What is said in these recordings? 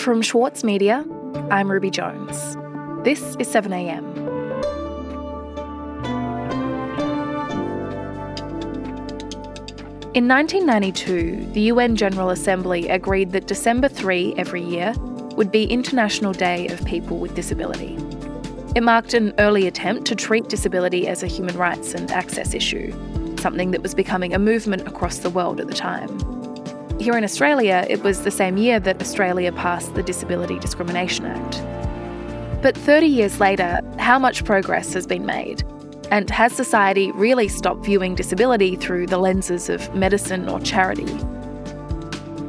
From Schwartz Media, I'm Ruby Jones. This is 7am. In 1992, the UN General Assembly agreed that December 3 every year would be International Day of People with Disability. It marked an early attempt to treat disability as a human rights and access issue, something that was becoming a movement across the world at the time. Here in Australia, it was the same year that Australia passed the Disability Discrimination Act. But 30 years later, how much progress has been made? And has society really stopped viewing disability through the lenses of medicine or charity?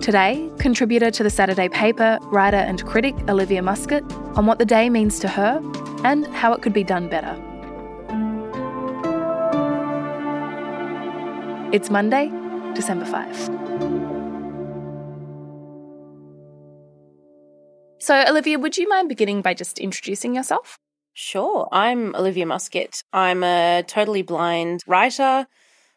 Today, contributor to the Saturday paper, writer and critic Olivia Muscat on what the day means to her and how it could be done better. It's Monday, December 5. So, Olivia, would you mind beginning by just introducing yourself? Sure. I'm Olivia Muscat. I'm a totally blind writer,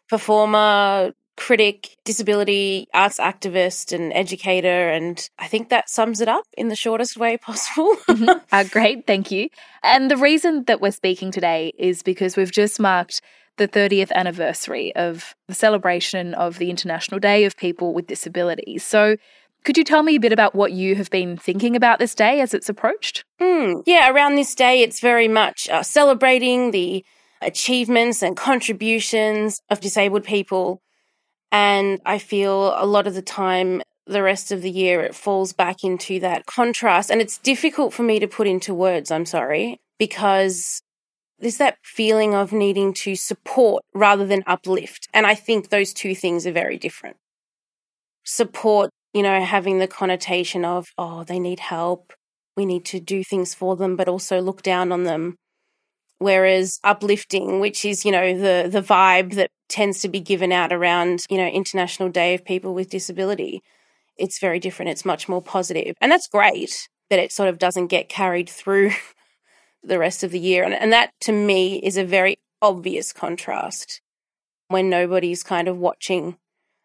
performer, critic, disability arts activist, and educator. And I think that sums it up in the shortest way possible. mm-hmm. uh, great. Thank you. And the reason that we're speaking today is because we've just marked the 30th anniversary of the celebration of the International Day of People with Disabilities. So, could you tell me a bit about what you have been thinking about this day as it's approached? Mm, yeah, around this day, it's very much uh, celebrating the achievements and contributions of disabled people. And I feel a lot of the time, the rest of the year, it falls back into that contrast. And it's difficult for me to put into words, I'm sorry, because there's that feeling of needing to support rather than uplift. And I think those two things are very different. Support you know, having the connotation of, oh, they need help. We need to do things for them, but also look down on them. Whereas uplifting, which is, you know, the, the vibe that tends to be given out around, you know, International Day of People with Disability, it's very different. It's much more positive. And that's great, but it sort of doesn't get carried through the rest of the year. And, and that to me is a very obvious contrast when nobody's kind of watching,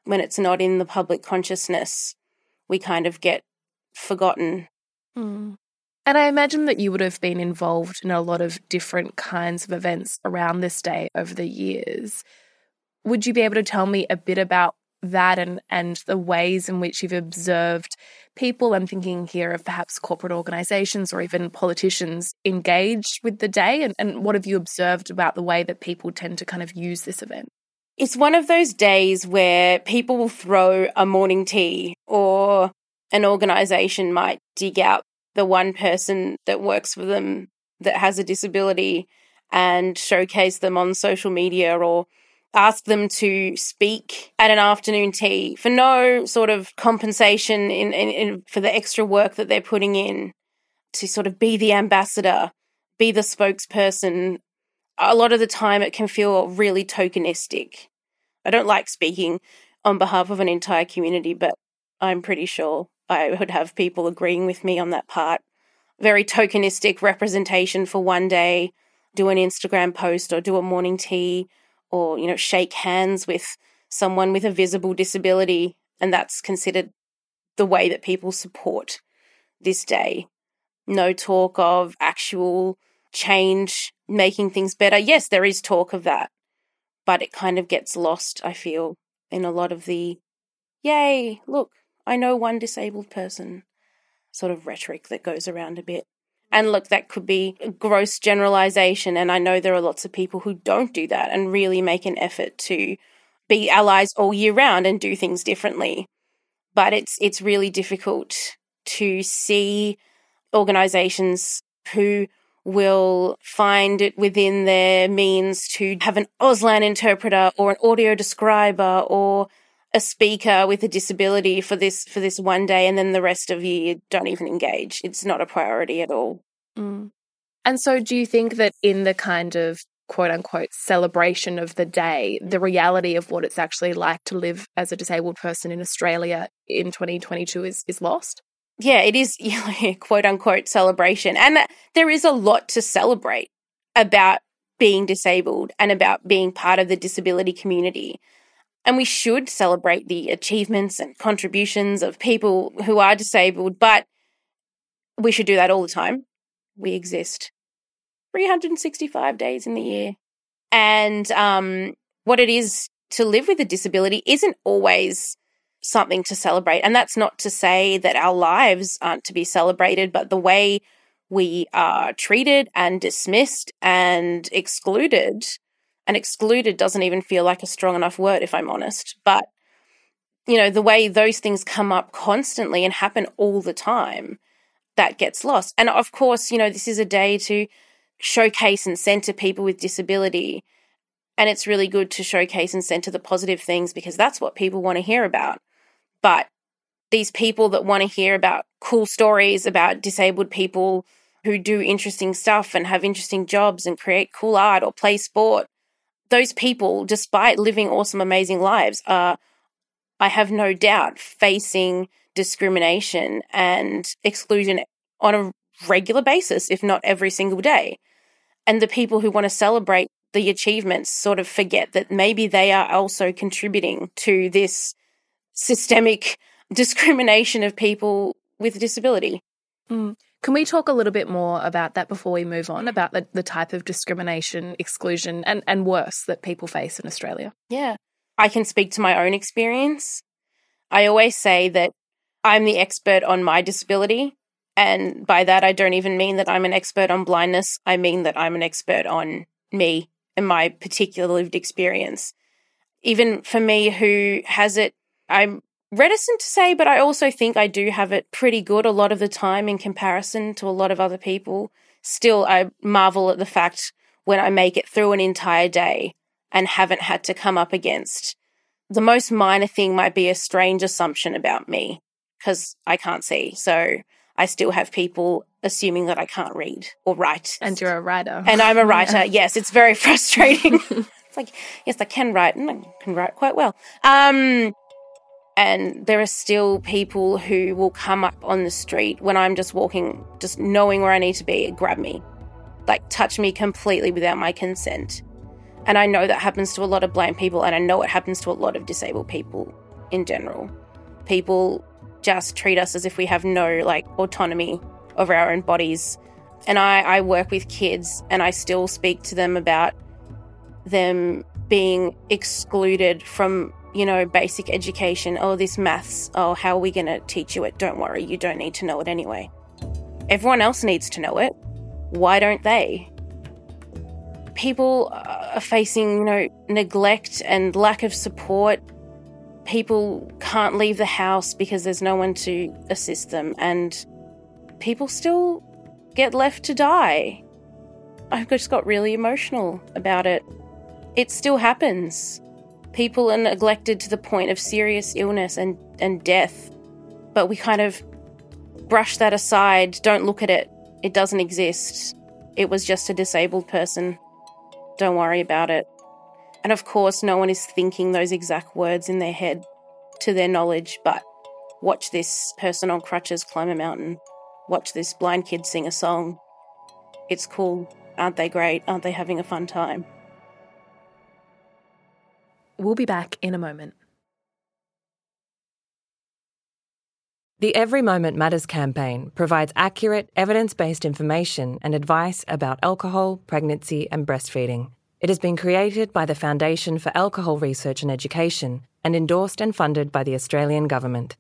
when it's not in the public consciousness we kind of get forgotten. Mm. And I imagine that you would have been involved in a lot of different kinds of events around this day over the years. Would you be able to tell me a bit about that and, and the ways in which you've observed people? I'm thinking here of perhaps corporate organizations or even politicians engaged with the day. And, and what have you observed about the way that people tend to kind of use this event? It's one of those days where people will throw a morning tea or an organization might dig out the one person that works for them that has a disability and showcase them on social media or ask them to speak at an afternoon tea for no sort of compensation in, in, in, for the extra work that they're putting in to sort of be the ambassador, be the spokesperson. A lot of the time, it can feel really tokenistic. I don't like speaking on behalf of an entire community, but I'm pretty sure I would have people agreeing with me on that part. Very tokenistic representation for one day, do an Instagram post or do a morning tea or, you know, shake hands with someone with a visible disability. And that's considered the way that people support this day. No talk of actual change, making things better. Yes, there is talk of that but it kind of gets lost, I feel, in a lot of the, yay, look, I know one disabled person sort of rhetoric that goes around a bit. And look, that could be a gross generalization. And I know there are lots of people who don't do that and really make an effort to be allies all year round and do things differently. But it's it's really difficult to see organizations who will find it within their means to have an Auslan interpreter or an audio describer or a speaker with a disability for this for this one day and then the rest of you don't even engage. It's not a priority at all. Mm. and so do you think that in the kind of quote unquote celebration of the day the reality of what it's actually like to live as a disabled person in australia in 2022 is is lost yeah, it is quote unquote celebration. And there is a lot to celebrate about being disabled and about being part of the disability community. And we should celebrate the achievements and contributions of people who are disabled, but we should do that all the time. We exist 365 days in the year. And um, what it is to live with a disability isn't always something to celebrate. And that's not to say that our lives aren't to be celebrated, but the way we are treated and dismissed and excluded, and excluded doesn't even feel like a strong enough word, if I'm honest. But, you know, the way those things come up constantly and happen all the time, that gets lost. And of course, you know, this is a day to showcase and center people with disability. And it's really good to showcase and center the positive things because that's what people want to hear about. But these people that want to hear about cool stories about disabled people who do interesting stuff and have interesting jobs and create cool art or play sport, those people, despite living awesome, amazing lives, are, I have no doubt, facing discrimination and exclusion on a regular basis, if not every single day. And the people who want to celebrate the achievements sort of forget that maybe they are also contributing to this systemic discrimination of people with disability. Mm. Can we talk a little bit more about that before we move on, about the, the type of discrimination, exclusion, and, and worse that people face in Australia? Yeah. I can speak to my own experience. I always say that I'm the expert on my disability. And by that, I don't even mean that I'm an expert on blindness. I mean that I'm an expert on me and my particular lived experience. Even for me, who has it, I'm reticent to say, but I also think I do have it pretty good a lot of the time in comparison to a lot of other people. Still, I marvel at the fact when I make it through an entire day and haven't had to come up against the most minor thing might be a strange assumption about me because I can't see. So I still have people assuming that I can't read or write. And you're a writer. And I'm a writer. Yeah. Yes, it's very frustrating. it's like, yes, I can write and I can write quite well. Um, and there are still people who will come up on the street when I'm just walking, just knowing where I need to be, grab me, like touch me completely without my consent. And I know that happens to a lot of blind people, and I know it happens to a lot of disabled people in general. People just treat us as if we have no like autonomy over our own bodies. And I, I work with kids, and I still speak to them about them being excluded from you know, basic education. Oh, this maths. Oh, how are we going to teach you it? Don't worry, you don't need to know it anyway. Everyone else needs to know it. Why don't they? People are facing, you know, neglect and lack of support. People can't leave the house because there's no one to assist them, and people still get left to die. I just got really emotional about it. It still happens. People are neglected to the point of serious illness and, and death. But we kind of brush that aside, don't look at it. It doesn't exist. It was just a disabled person. Don't worry about it. And of course, no one is thinking those exact words in their head to their knowledge, but watch this person on crutches climb a mountain. Watch this blind kid sing a song. It's cool. Aren't they great? Aren't they having a fun time? We'll be back in a moment. The Every Moment Matters campaign provides accurate, evidence based information and advice about alcohol, pregnancy, and breastfeeding. It has been created by the Foundation for Alcohol Research and Education and endorsed and funded by the Australian Government.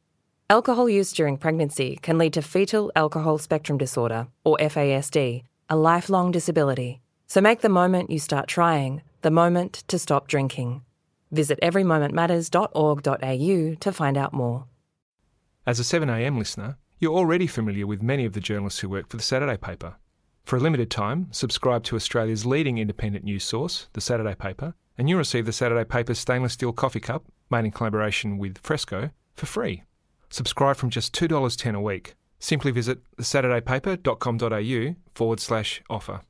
Alcohol use during pregnancy can lead to fetal alcohol spectrum disorder, or FASD, a lifelong disability. So make the moment you start trying the moment to stop drinking. Visit everymomentmatters.org.au to find out more. As a 7am listener, you're already familiar with many of the journalists who work for the Saturday paper. For a limited time, subscribe to Australia's leading independent news source, the Saturday paper, and you'll receive the Saturday paper's stainless steel coffee cup, made in collaboration with Fresco, for free. Subscribe from just $2.10 a week. Simply visit thesaturdaypaper.com.au forward slash offer.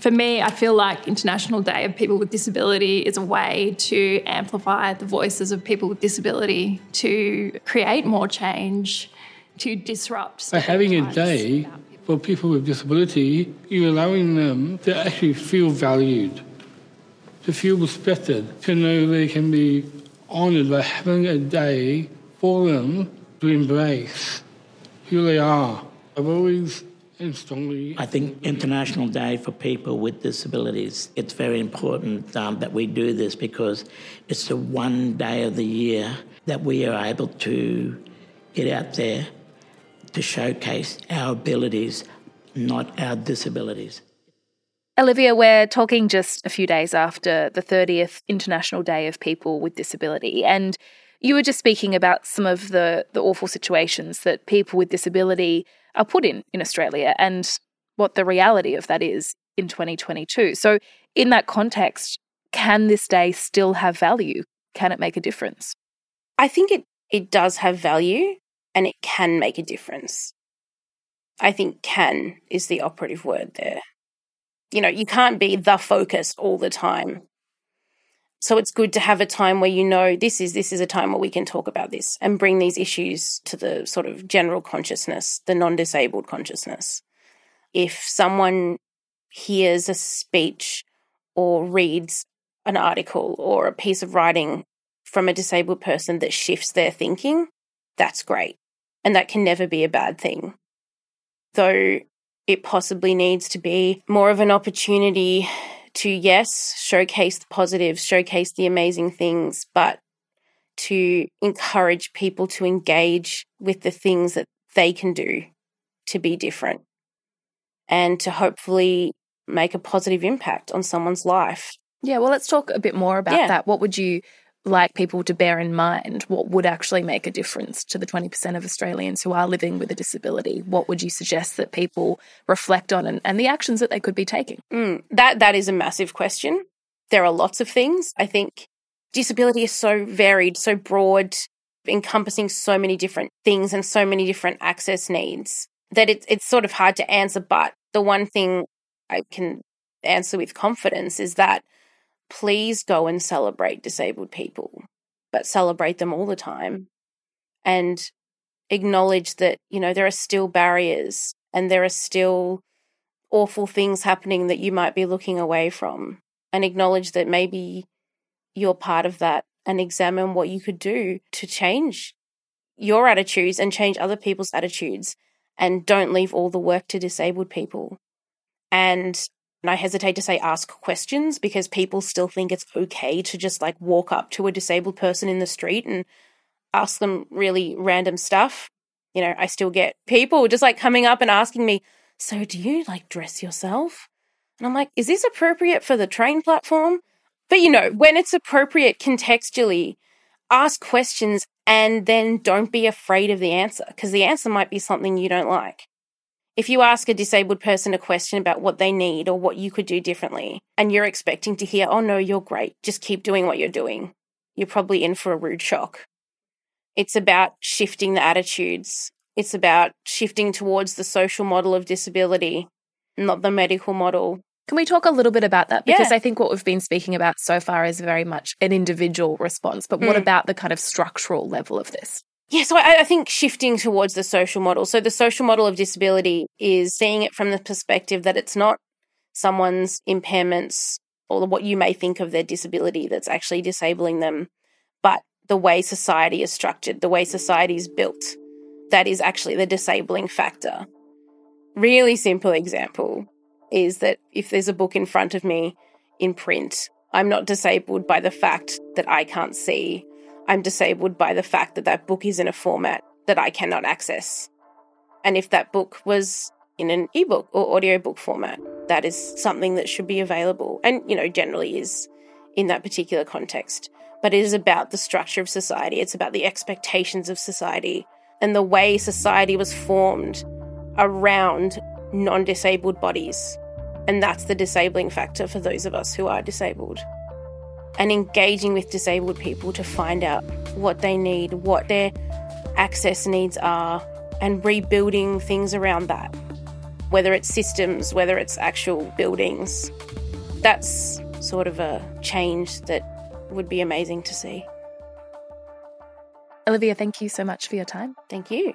For me, I feel like International Day of People with Disability is a way to amplify the voices of people with disability, to create more change, to disrupt. By having a day for people with disability, you're allowing them to actually feel valued, to feel respected, to know they can be honoured by having a day for them to embrace who they are. I've always and strongly. I think International Day for People with Disabilities, it's very important um, that we do this because it's the one day of the year that we are able to get out there to showcase our abilities, not our disabilities. Olivia, we're talking just a few days after the 30th International Day of People with Disability. And you were just speaking about some of the, the awful situations that people with disability are put in in Australia and what the reality of that is in 2022. So, in that context, can this day still have value? Can it make a difference? I think it, it does have value and it can make a difference. I think can is the operative word there you know, you can't be the focus all the time. So it's good to have a time where you know this is this is a time where we can talk about this and bring these issues to the sort of general consciousness, the non-disabled consciousness. If someone hears a speech or reads an article or a piece of writing from a disabled person that shifts their thinking, that's great. And that can never be a bad thing. Though it possibly needs to be more of an opportunity to, yes, showcase the positives, showcase the amazing things, but to encourage people to engage with the things that they can do to be different and to hopefully make a positive impact on someone's life. Yeah, well, let's talk a bit more about yeah. that. What would you like people to bear in mind what would actually make a difference to the 20% of Australians who are living with a disability? What would you suggest that people reflect on and, and the actions that they could be taking? Mm, that that is a massive question. There are lots of things. I think disability is so varied, so broad, encompassing so many different things and so many different access needs that it's it's sort of hard to answer. But the one thing I can answer with confidence is that please go and celebrate disabled people, but celebrate them all the time and acknowledge that, you know, there are still barriers and there are still awful things happening that you might be looking away from and acknowledge that maybe you're part of that and examine what you could do to change your attitudes and change other people's attitudes and don't leave all the work to disabled people. And and I hesitate to say ask questions because people still think it's okay to just like walk up to a disabled person in the street and ask them really random stuff. You know, I still get people just like coming up and asking me, So do you like dress yourself? And I'm like, Is this appropriate for the train platform? But you know, when it's appropriate contextually, ask questions and then don't be afraid of the answer because the answer might be something you don't like. If you ask a disabled person a question about what they need or what you could do differently, and you're expecting to hear, oh no, you're great, just keep doing what you're doing, you're probably in for a rude shock. It's about shifting the attitudes. It's about shifting towards the social model of disability, not the medical model. Can we talk a little bit about that? Because yeah. I think what we've been speaking about so far is very much an individual response. But what mm. about the kind of structural level of this? Yeah, so I, I, think shifting towards the social model. So the social model of disability is seeing it from the perspective that it's not someone's impairments or what you may think of their disability that's actually disabling them, but the way society is structured, the way society is built, that is actually the disabling factor. Really simple example is that if there's a book in front of me in print, I'm not disabled by the fact that I can't see I'm disabled by the fact that that book is in a format that I cannot access. And if that book was in an ebook or audiobook format, that is something that should be available and, you know, generally is in that particular context. But it is about the structure of society, it's about the expectations of society and the way society was formed around non disabled bodies. And that's the disabling factor for those of us who are disabled and engaging with disabled people to find out what they need, what their access needs are, and rebuilding things around that. Whether it's systems, whether it's actual buildings. That's sort of a change that would be amazing to see. Olivia, thank you so much for your time. Thank you.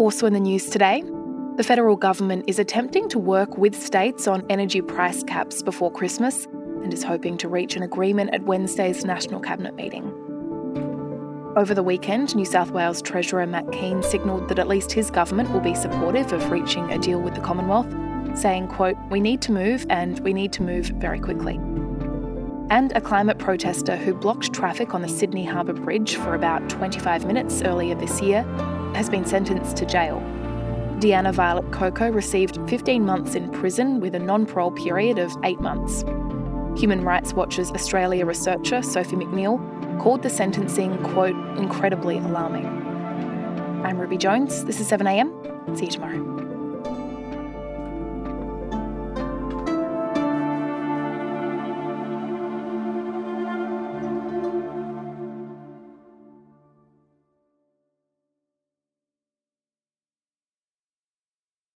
Also in the news today, the federal government is attempting to work with states on energy price caps before Christmas and is hoping to reach an agreement at Wednesday's National Cabinet meeting. Over the weekend, New South Wales Treasurer Matt Kean signalled that at least his government will be supportive of reaching a deal with the Commonwealth, saying, quote, We need to move and we need to move very quickly. And a climate protester who blocked traffic on the Sydney Harbour Bridge for about 25 minutes earlier this year has been sentenced to jail Deanna Violet Coco received 15 months in prison with a non parole period of eight months. Human Rights Watch's Australia researcher Sophie McNeil called the sentencing, quote, incredibly alarming. I'm Ruby Jones. This is 7am. See you tomorrow.